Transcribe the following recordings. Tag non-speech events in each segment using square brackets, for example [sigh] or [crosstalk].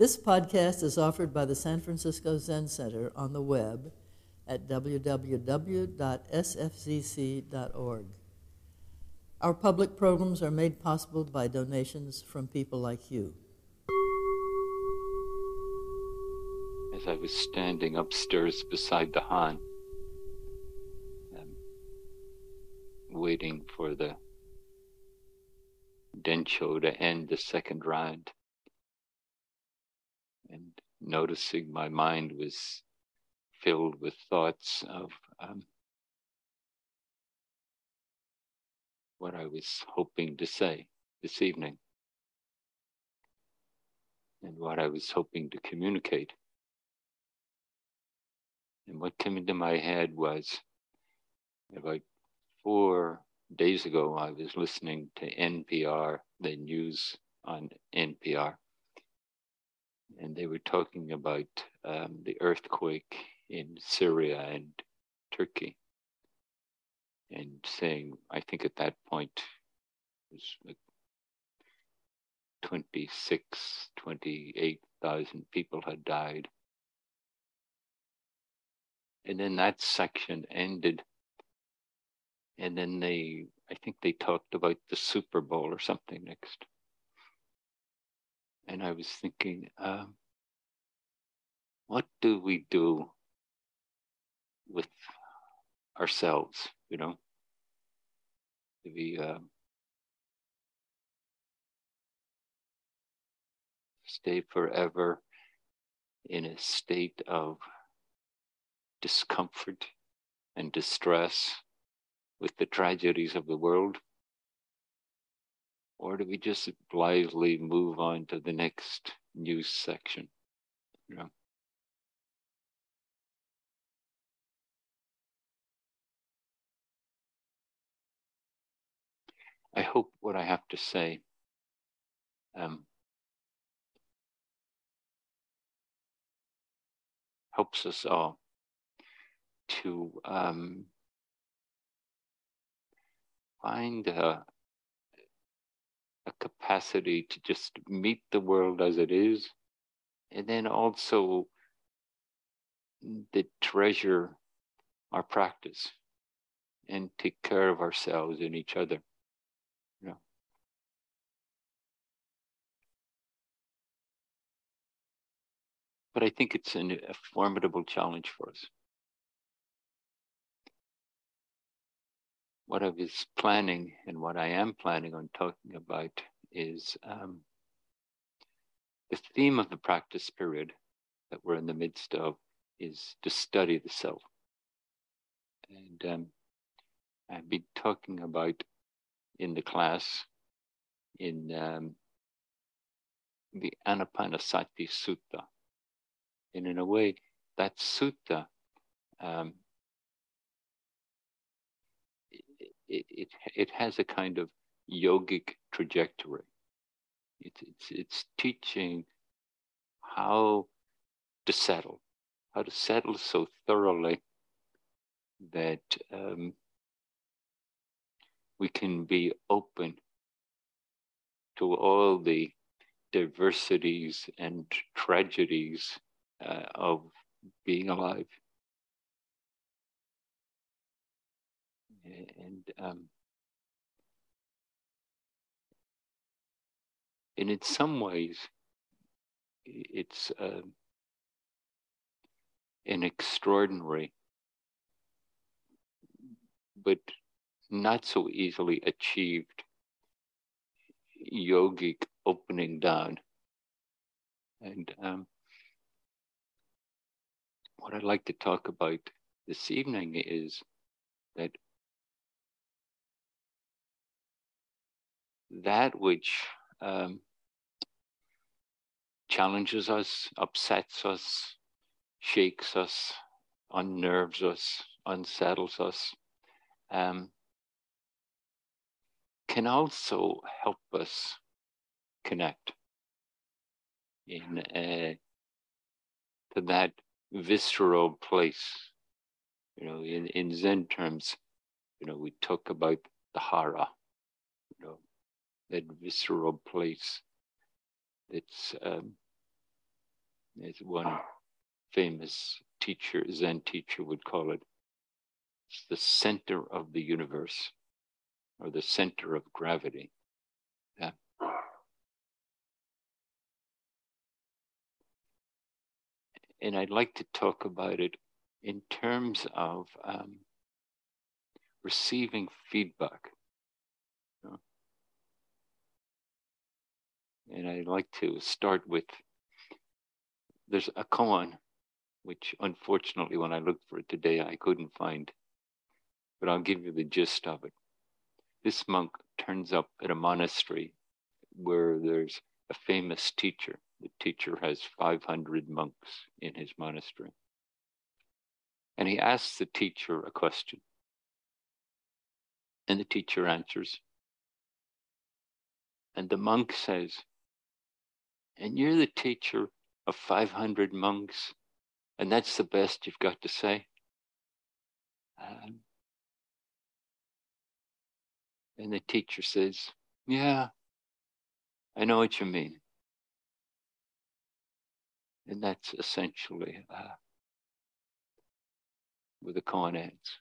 This podcast is offered by the San Francisco Zen Center on the web at www.sfzc.org. Our public programs are made possible by donations from people like you. As I was standing upstairs beside the Han, um, waiting for the densho to end the second round, and noticing my mind was filled with thoughts of um, what I was hoping to say this evening and what I was hoping to communicate. And what came into my head was about four days ago, I was listening to NPR, the news on NPR, and they were talking about um, the earthquake in Syria and Turkey. And saying, I think at that point, it was like 26, 28,000 people had died. And then that section ended. And then they, I think they talked about the Super Bowl or something next. And I was thinking, um, what do we do with ourselves, you know, to be uh, stay forever in a state of discomfort and distress with the tragedies of the world? Or do we just blithely move on to the next news section? Know? I hope what I have to say um, helps us all to um, find a, a capacity to just meet the world as it is, and then also the treasure our practice and take care of ourselves and each other. But I think it's an, a formidable challenge for us. What I was planning and what I am planning on talking about is um, the theme of the practice period that we're in the midst of is to study the self. And um, I've been talking about in the class in um, the Anapanasati Sutta, and in a way, that sutta, um, it, it, it has a kind of yogic trajectory. It, it's, it's teaching how to settle, how to settle so thoroughly that um, we can be open to all the diversities and tragedies uh, of being alive. And um, and in some ways, it's uh, an extraordinary, but not so easily achieved yogic opening down. And um, what I'd like to talk about this evening is that that which um, challenges us, upsets us, shakes us, unnerves us, unsettles us, um, can also help us connect in uh, to that visceral place. You know, in, in Zen terms, you know, we talk about the hara, that visceral place that's um, as one famous teacher, Zen teacher would call it, it's the center of the universe or the center of gravity. Yeah. And I'd like to talk about it in terms of um, receiving feedback. And I'd like to start with there's a koan, which unfortunately, when I looked for it today, I couldn't find. But I'll give you the gist of it. This monk turns up at a monastery where there's a famous teacher. The teacher has 500 monks in his monastery. And he asks the teacher a question. And the teacher answers. And the monk says, And you're the teacher of 500 monks, and that's the best you've got to say. Um, and the teacher says, Yeah, I know what you mean. And that's essentially uh, where the koan ends.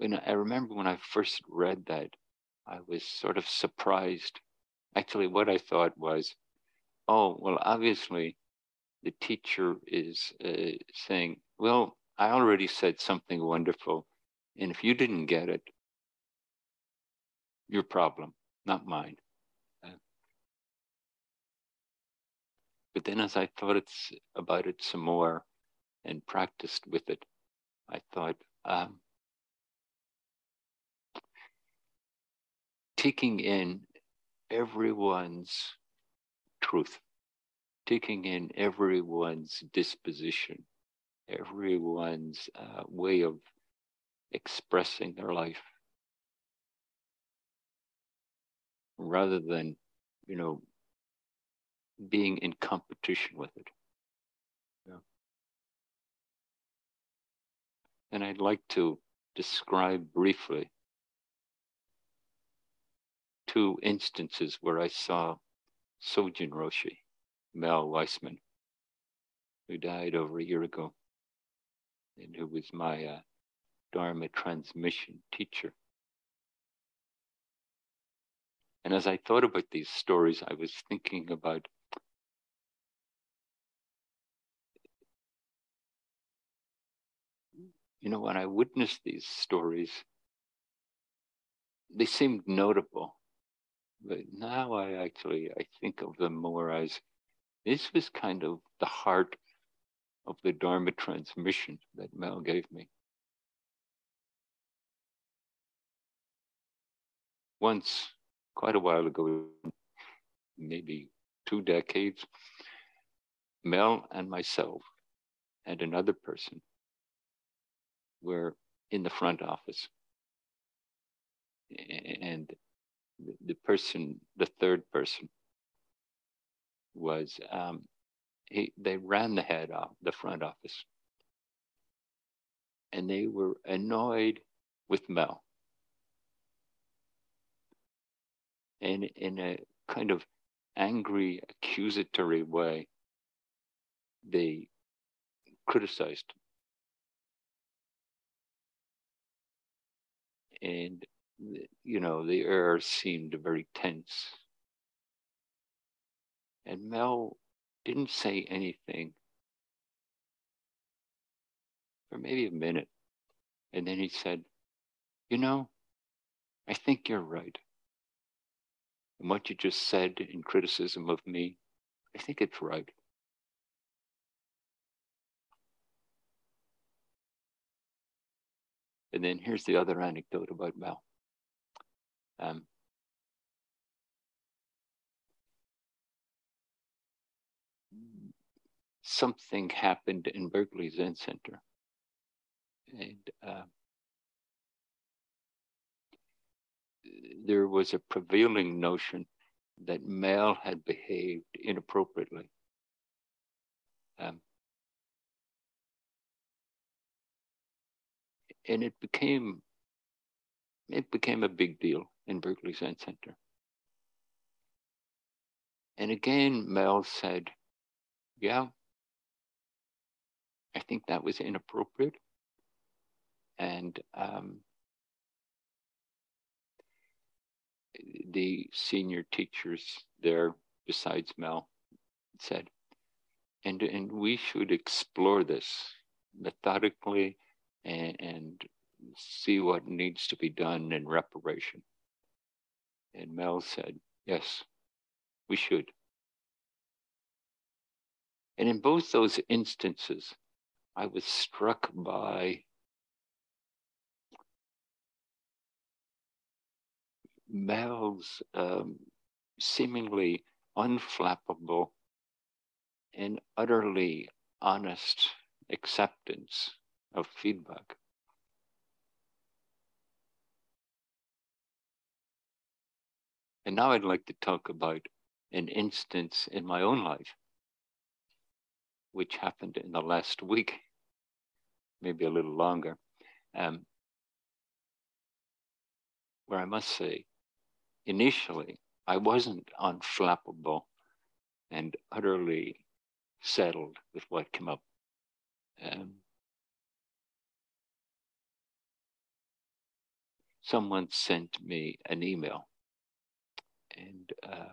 When I remember when I first read that, I was sort of surprised. Actually, what I thought was, oh, well, obviously the teacher is uh, saying, well, I already said something wonderful. And if you didn't get it, your problem, not mine. Uh, but then as I thought it's about it some more and practiced with it, I thought, um, taking in everyone's truth, taking in everyone's disposition, everyone's uh, way of expressing their life, rather than, you know, being in competition with it. Yeah. And I'd like to describe briefly two instances where I saw Sojun Roshi, Mel Weitsman, who died over a year ago, and who was my uh, Dharma transmission teacher. And as I thought about these stories, I was thinking about you know, when I witnessed these stories, they seemed notable but now I actually I think of them more as this was kind of the heart of the Dharma transmission that Mel gave me. Once, quite a while ago, maybe two decades, Mel and myself and another person were in the front office. And the person, the third person, was um, he, they ran the head off the front office, and they were annoyed with Mel, and in a kind of angry, accusatory way, they criticized and you know, the air seemed very tense. And Mel didn't say anything for maybe a minute. And then he said, You know, I think you're right. And what you just said in criticism of me, I think it's right. And then here's the other anecdote about Mel. Um, something happened in Berkeley Zen Center. And uh, there was a prevailing notion that Mel had behaved inappropriately. Um, and it became it became a big deal in Berkeley Zen Center. And again, Mel said, Yeah, I think that was inappropriate. And um, the senior teachers there, besides Mel, said, and, and we should explore this methodically and, and see what needs to be done in reparation. And Mel said, Yes, we should. And in both those instances, I was struck by Mel's um, seemingly unflappable and utterly honest acceptance of feedback. And now I'd like to talk about an instance in my own life, which happened in the last [laughs] week, maybe a little longer, um, where I must say, initially, I wasn't unflappable and utterly settled with what came up. Um, someone sent me an email, and uh,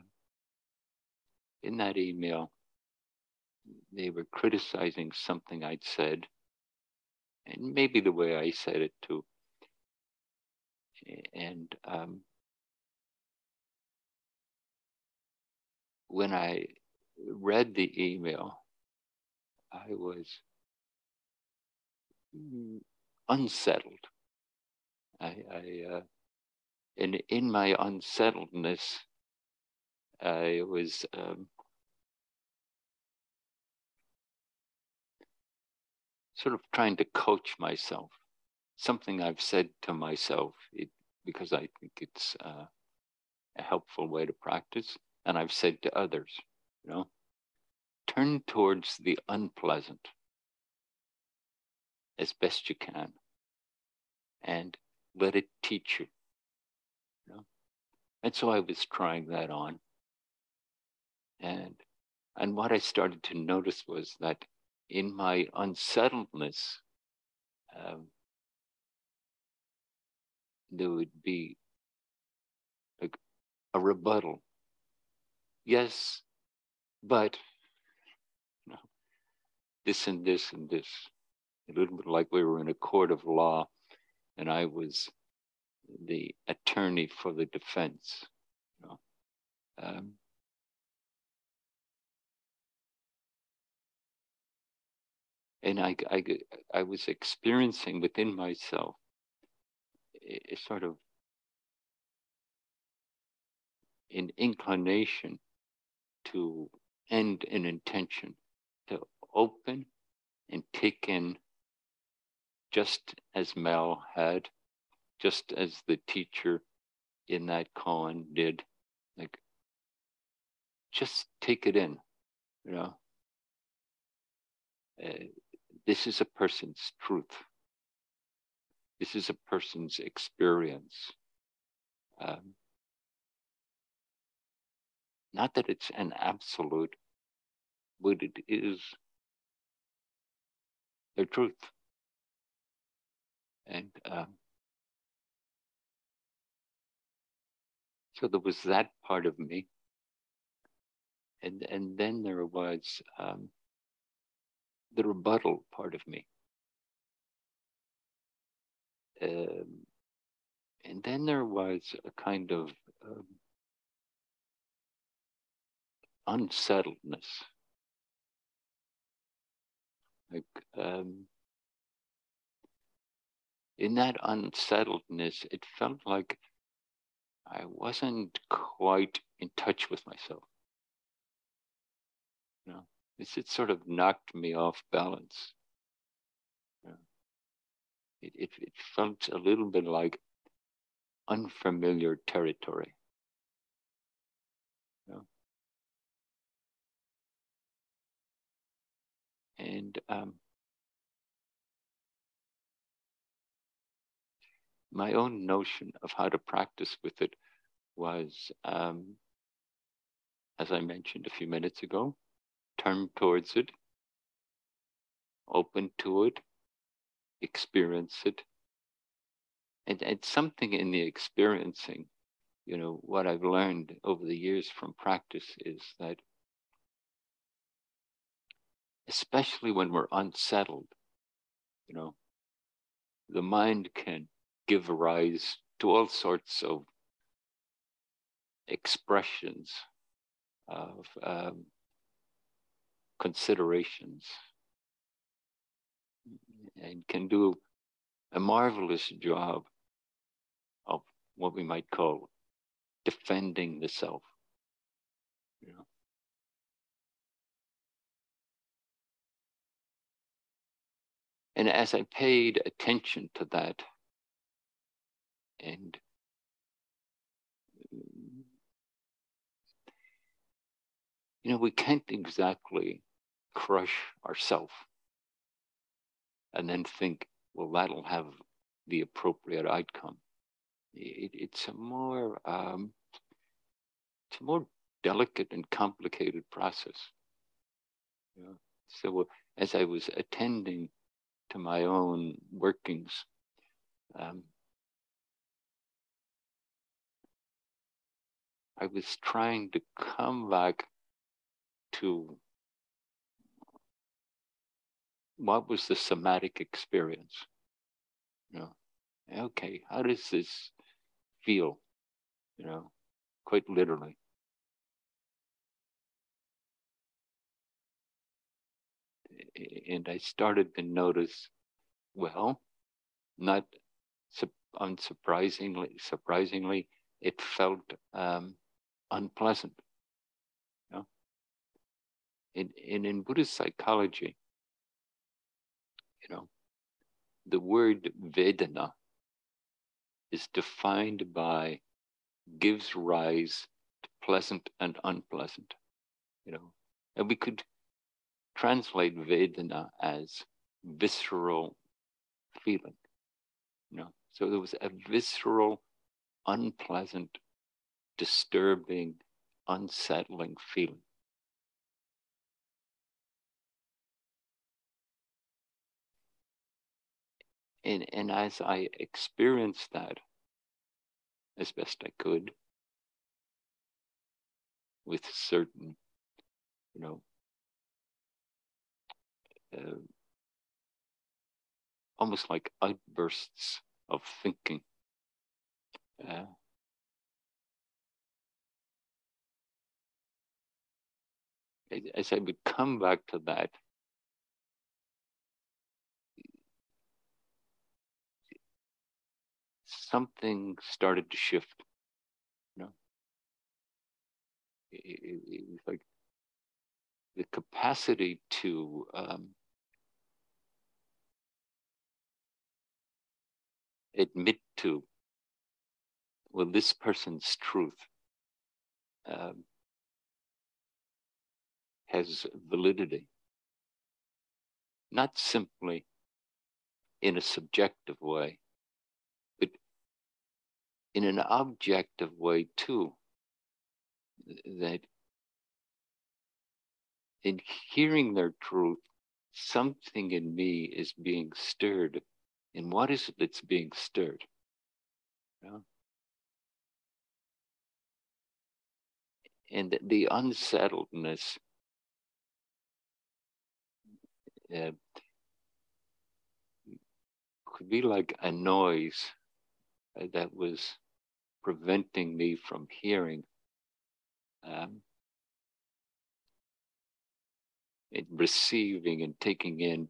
in that email, they were criticizing something I'd said, and maybe the way I said it too. And um, when I read the email, I was unsettled. I, I uh, and in my unsettledness, I was um, sort of trying to coach myself. Something I've said to myself it, because I think it's uh, a helpful way to practice, and I've said to others, you know, turn towards the unpleasant as best you can and let it teach you. you know? And so I was trying that on. And and what I started to notice was that in my unsettledness, um, there would be a, a rebuttal. Yes, but you know, this and this and this. A little bit like we were in a court of law, and I was the attorney for the defense. You know. Um, and I, I, I was experiencing within myself a, sort of an inclination to end an intention, to open and take in just as Mel had, just as the teacher in that koan did, like just take it in, you know. Uh, this is a person's truth. This is a person's experience. Um, not that it's an absolute, but it is the truth. And um, so there was that part of me. And, and then there was um, the rebuttal part of me. Um, and then there was a kind of um, unsettledness. Like um, in that unsettledness, it felt like I wasn't quite in touch with myself. It's, it sort of knocked me off balance. It, it, it felt a little bit like unfamiliar territory. And um, my own notion of how to practice with it was, um, as I mentioned a few minutes ago, turn towards it, open to it, experience it. And, and something in the experiencing, you know, what I've learned over the years from practice is that, especially when we're unsettled, you know, the mind can give rise to all sorts of expressions of um, considerations and can do a marvelous job of what we might call defending the self. Know? And as I paid attention to that, and you know, we can't exactly crush ourselves and then think, well, that'll have the appropriate outcome. It, it's a more um, it's a more delicate and complicated process. Yeah. So as I was attending to my own workings, um, I was trying to come back to what was the somatic experience? You know, okay, how does this feel? You know, quite literally. And I started to notice, well, not unsurprisingly, surprisingly, it felt um, unpleasant. You know? and, and in Buddhist psychology, you know, the word Vedana is defined by gives rise to pleasant and unpleasant, you know, and we could translate Vedana as visceral feeling, you know. So there was a visceral, unpleasant, disturbing, unsettling feeling. And and as I experienced that as best I could with certain, you know, uh, almost like outbursts of thinking. Uh, as I would come back to that, something started to shift. You know, it, it, it was like the capacity to um, admit to, well, this person's truth um, has validity, not simply in a subjective way, in an objective way too. That in hearing their truth, something in me is being stirred. And what is it that's being stirred? Yeah. And the unsettledness uh, could be like a noise that was preventing me from hearing um, and receiving and taking in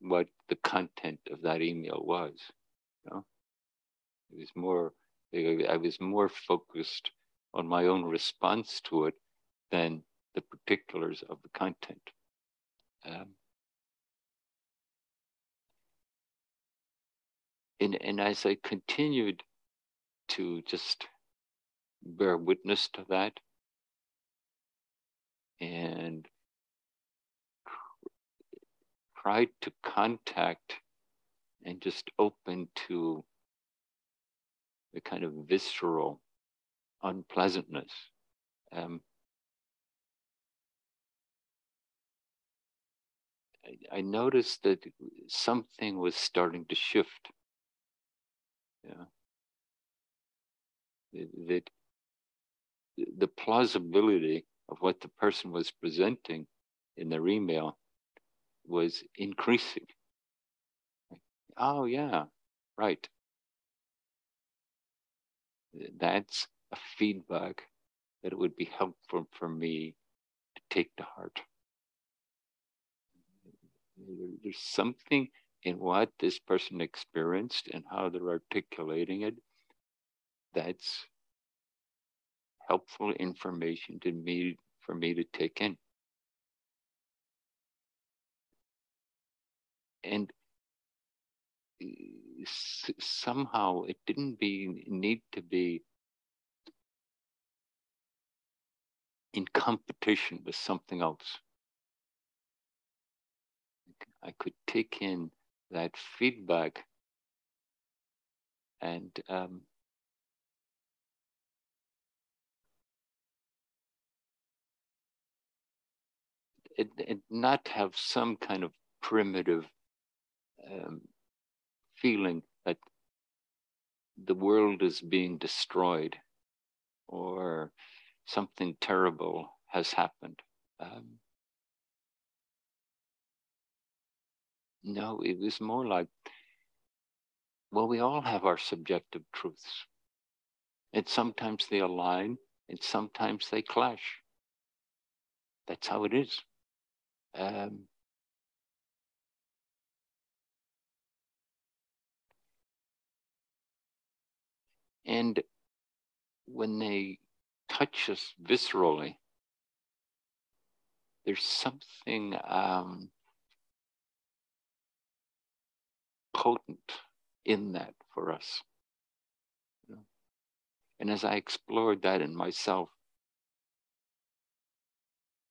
what the content of that email was. You know? It was more, I was more focused on my own response to it than the particulars of the content. Um, and, and as I continued to just bear witness to that and try to contact and just open to the kind of visceral unpleasantness. Um, I, I noticed that something was starting to shift. Yeah. That the plausibility of what the person was presenting in their email was increasing. Oh, yeah, right. That's a feedback that it would be helpful for me to take to heart. There's something in what this person experienced and how they're articulating it that's helpful information to me for me to take in. And somehow it didn't be need to be in competition with something else. I could take in that feedback and um, it, it not have some kind of primitive um, feeling that the world is being destroyed or something terrible has happened. Um, no, it was more like, well, we all have our subjective truths. And sometimes they align and sometimes they clash. That's how it is. Um, and when they touch us viscerally, there's something um, potent in that for us. And as I explored that in myself,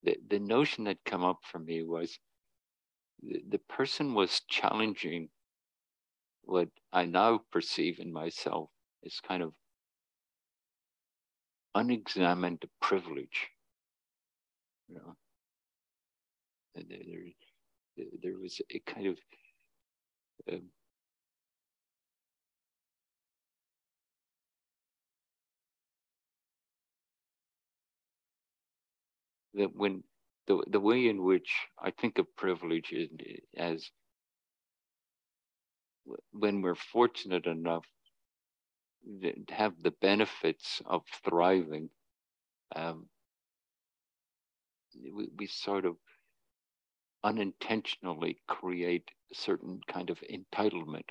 the, the notion that come up for me was the, the person was challenging what I now perceive in myself as kind of unexamined privilege. You know, and there, there, there was a kind of um, that when the the way in which I think of privilege is as when we're fortunate enough to have the benefits of thriving, um, we, we sort of unintentionally create a certain kind of entitlement.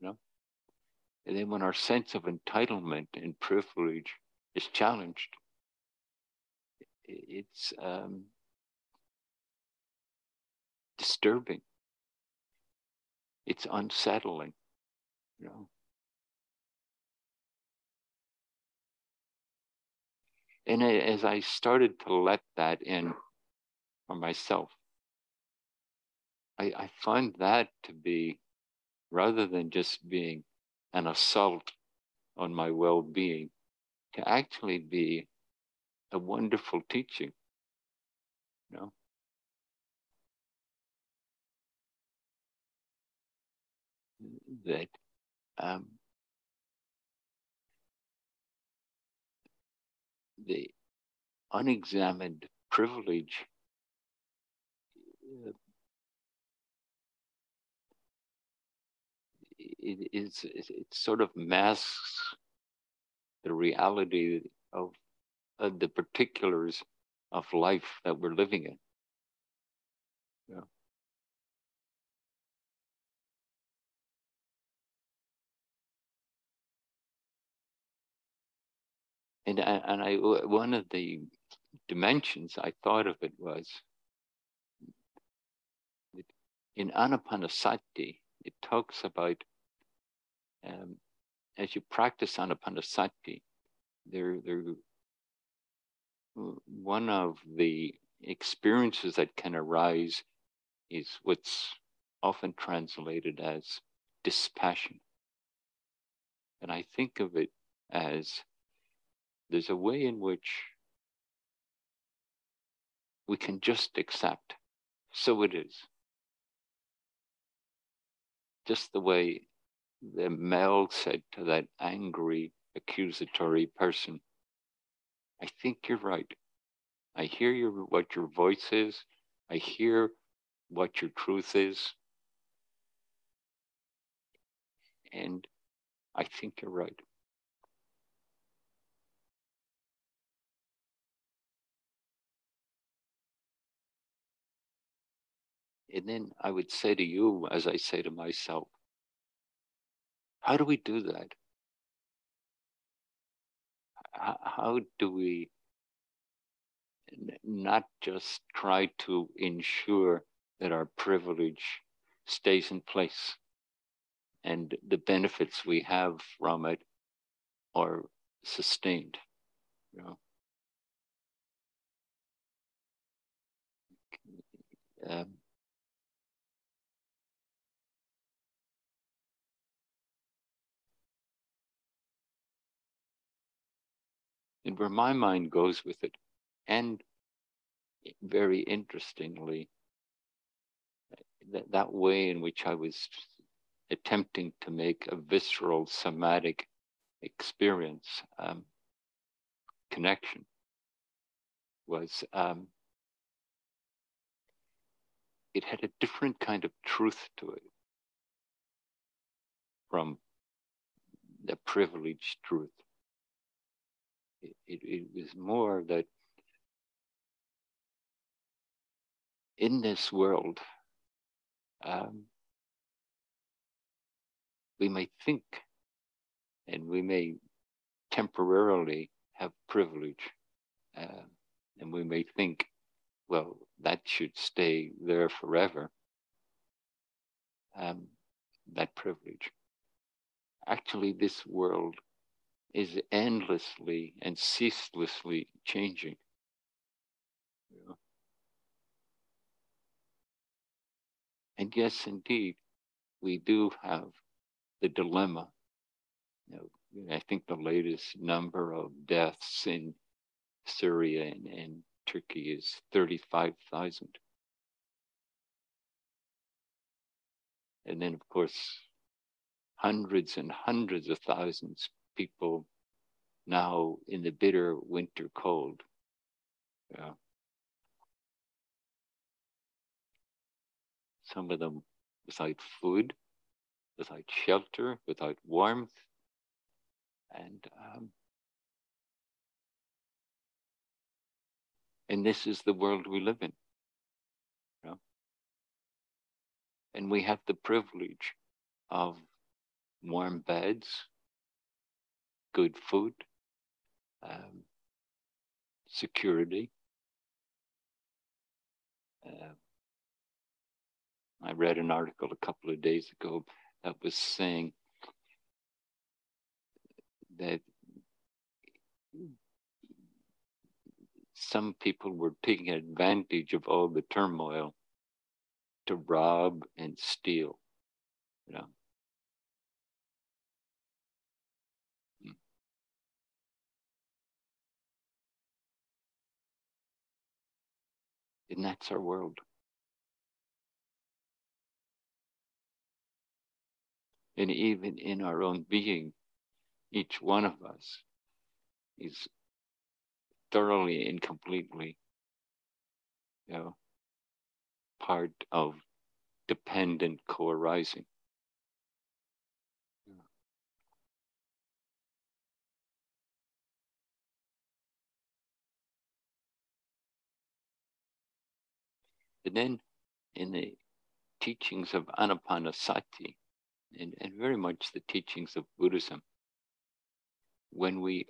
You know? And then when our sense of entitlement and privilege is challenged, it's um, disturbing. It's unsettling, you know. And as I started to let that in for myself, I, I find that to be, rather than just being an assault on my well being, to actually be a wonderful teaching. You know? That um, the unexamined privilege uh, it is it sort of masks the reality of uh, the particulars of life that we're living in. Yeah. And, and I, one of the dimensions I thought of it was in Anapanasati, it talks about um, as you practice Anapanasati, there, there one of the experiences that can arise is what's often translated as dispassion. And I think of it as there's a way in which we can just accept. So it is. Just the way the Mel said to that angry, accusatory person, I think you're right. I hear your, what your voice is. I hear what your truth is. And I think you're right. And then I would say to you, as I say to myself, how do we do that? How do we not just try to ensure that our privilege stays in place and the benefits we have from it are sustained? You know? Um, and where my mind goes with it. And very interestingly, that, that way in which I was attempting to make a visceral somatic experience um, connection was um, it had a different kind of truth to it from the privileged truth it, it, was more that in this world, um, we may think and we may temporarily have privilege, uh, and we may think, well, that should stay there forever. Um, that privilege. Actually, this world is endlessly and ceaselessly changing. And yes, indeed, we do have the dilemma. You know, I think the latest number of deaths in Syria and, and Turkey is 35,000. And then, of course, hundreds and hundreds of thousands people now in the bitter winter cold. Yeah. Some of them without food, without shelter, without warmth, and um, and this is the world we live in. And we have the privilege of warm beds, good food, um, security. Uh, I read an article a couple of days ago that was saying that some people were taking advantage of all the turmoil to rob and steal. You know, And that's our world. And even in our own being, each one of us is thoroughly and completely, you know, part of dependent co-arising. And then in the teachings of Anapanasati, and, and very much the teachings of Buddhism, when we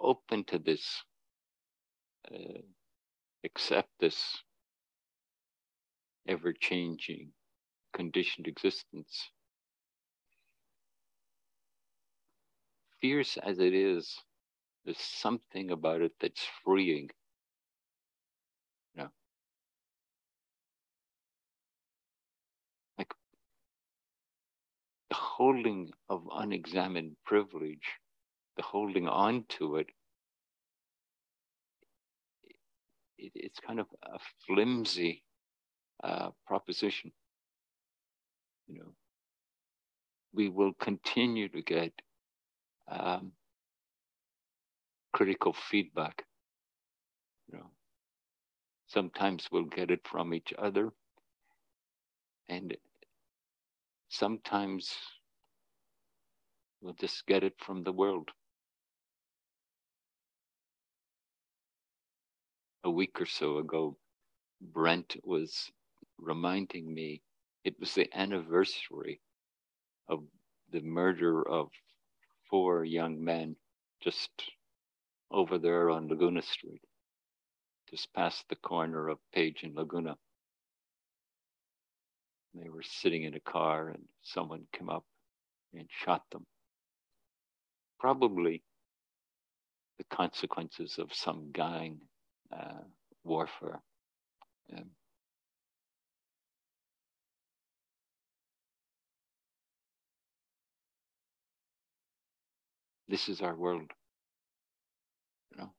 open to this, uh, accept this ever changing conditioned existence, fierce as it is, there's something about it that's freeing. The holding of unexamined privilege, the holding on to it, it it's kind of a flimsy uh, proposition. You know, we will continue to get um, critical feedback. You know, sometimes we'll get it from each other, and sometimes we'll just get it from the world. A week or so ago, Brent was reminding me it was the anniversary of the murder of four young men just over there on Laguna Street, just past the corner of Page and Laguna. They were sitting in a car and someone came up and shot them. Probably the consequences of some gang uh, warfare. Um, this is our world. You know.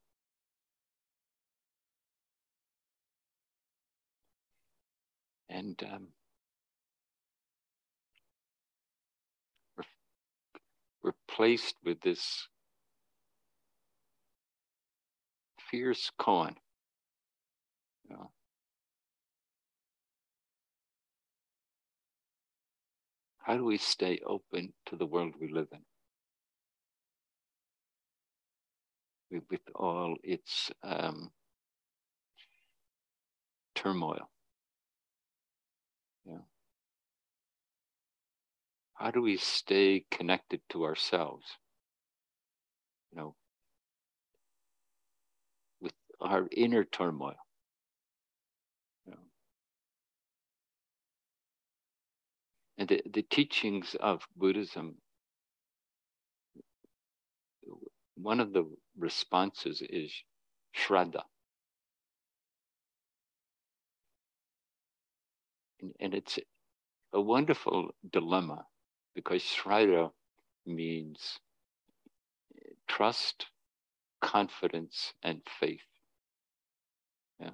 And um, we're placed with this fierce koan. You know. How do we stay open to the world we live in? with, with all its um, turmoil. How do we stay connected to ourselves? You know, with our inner turmoil. You know. And the, the teachings of Buddhism, one of the responses is shraddha. And, and it's a wonderful dilemma because shraddha means trust, confidence, and faith. Yeah.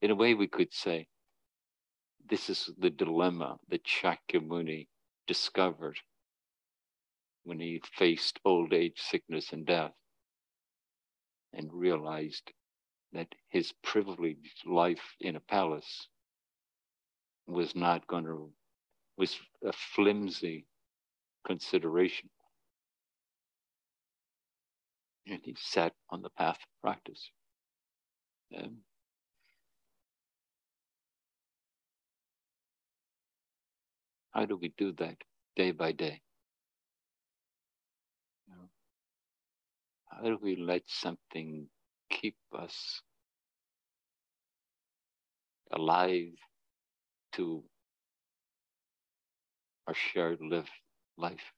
In a way, we could say this is the dilemma that Shakyamuni discovered when he faced old age, sickness, and death, and realized that his privileged life in a palace was not going to, was a flimsy consideration. And he sat on the path of practice. How do we do that day by day? How do we let something keep us alive to our shared live life?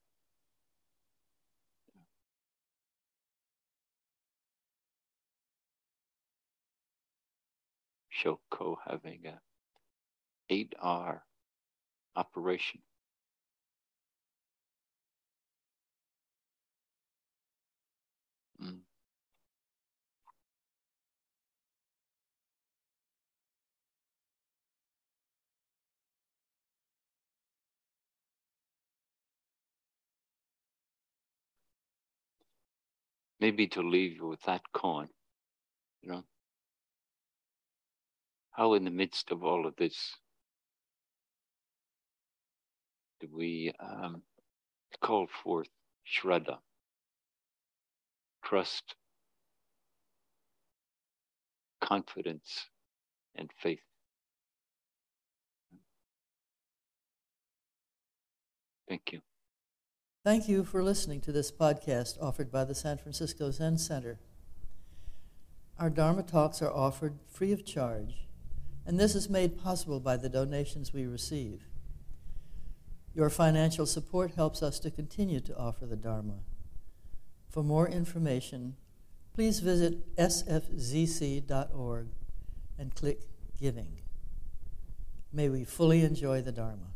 Shoko having a 8R operation. Maybe to leave you with that koan, you know. How, in the midst of all of this, do we um, call forth Shraddha? trust, confidence, and faith. Thank you. Thank you for listening to this podcast offered by the San Francisco Zen Center. Our Dharma talks are offered free of charge, and this is made possible by the donations we receive. Your financial support helps us to continue to offer the Dharma. For more information, please visit sfzc.org and click Giving. May we fully enjoy the Dharma.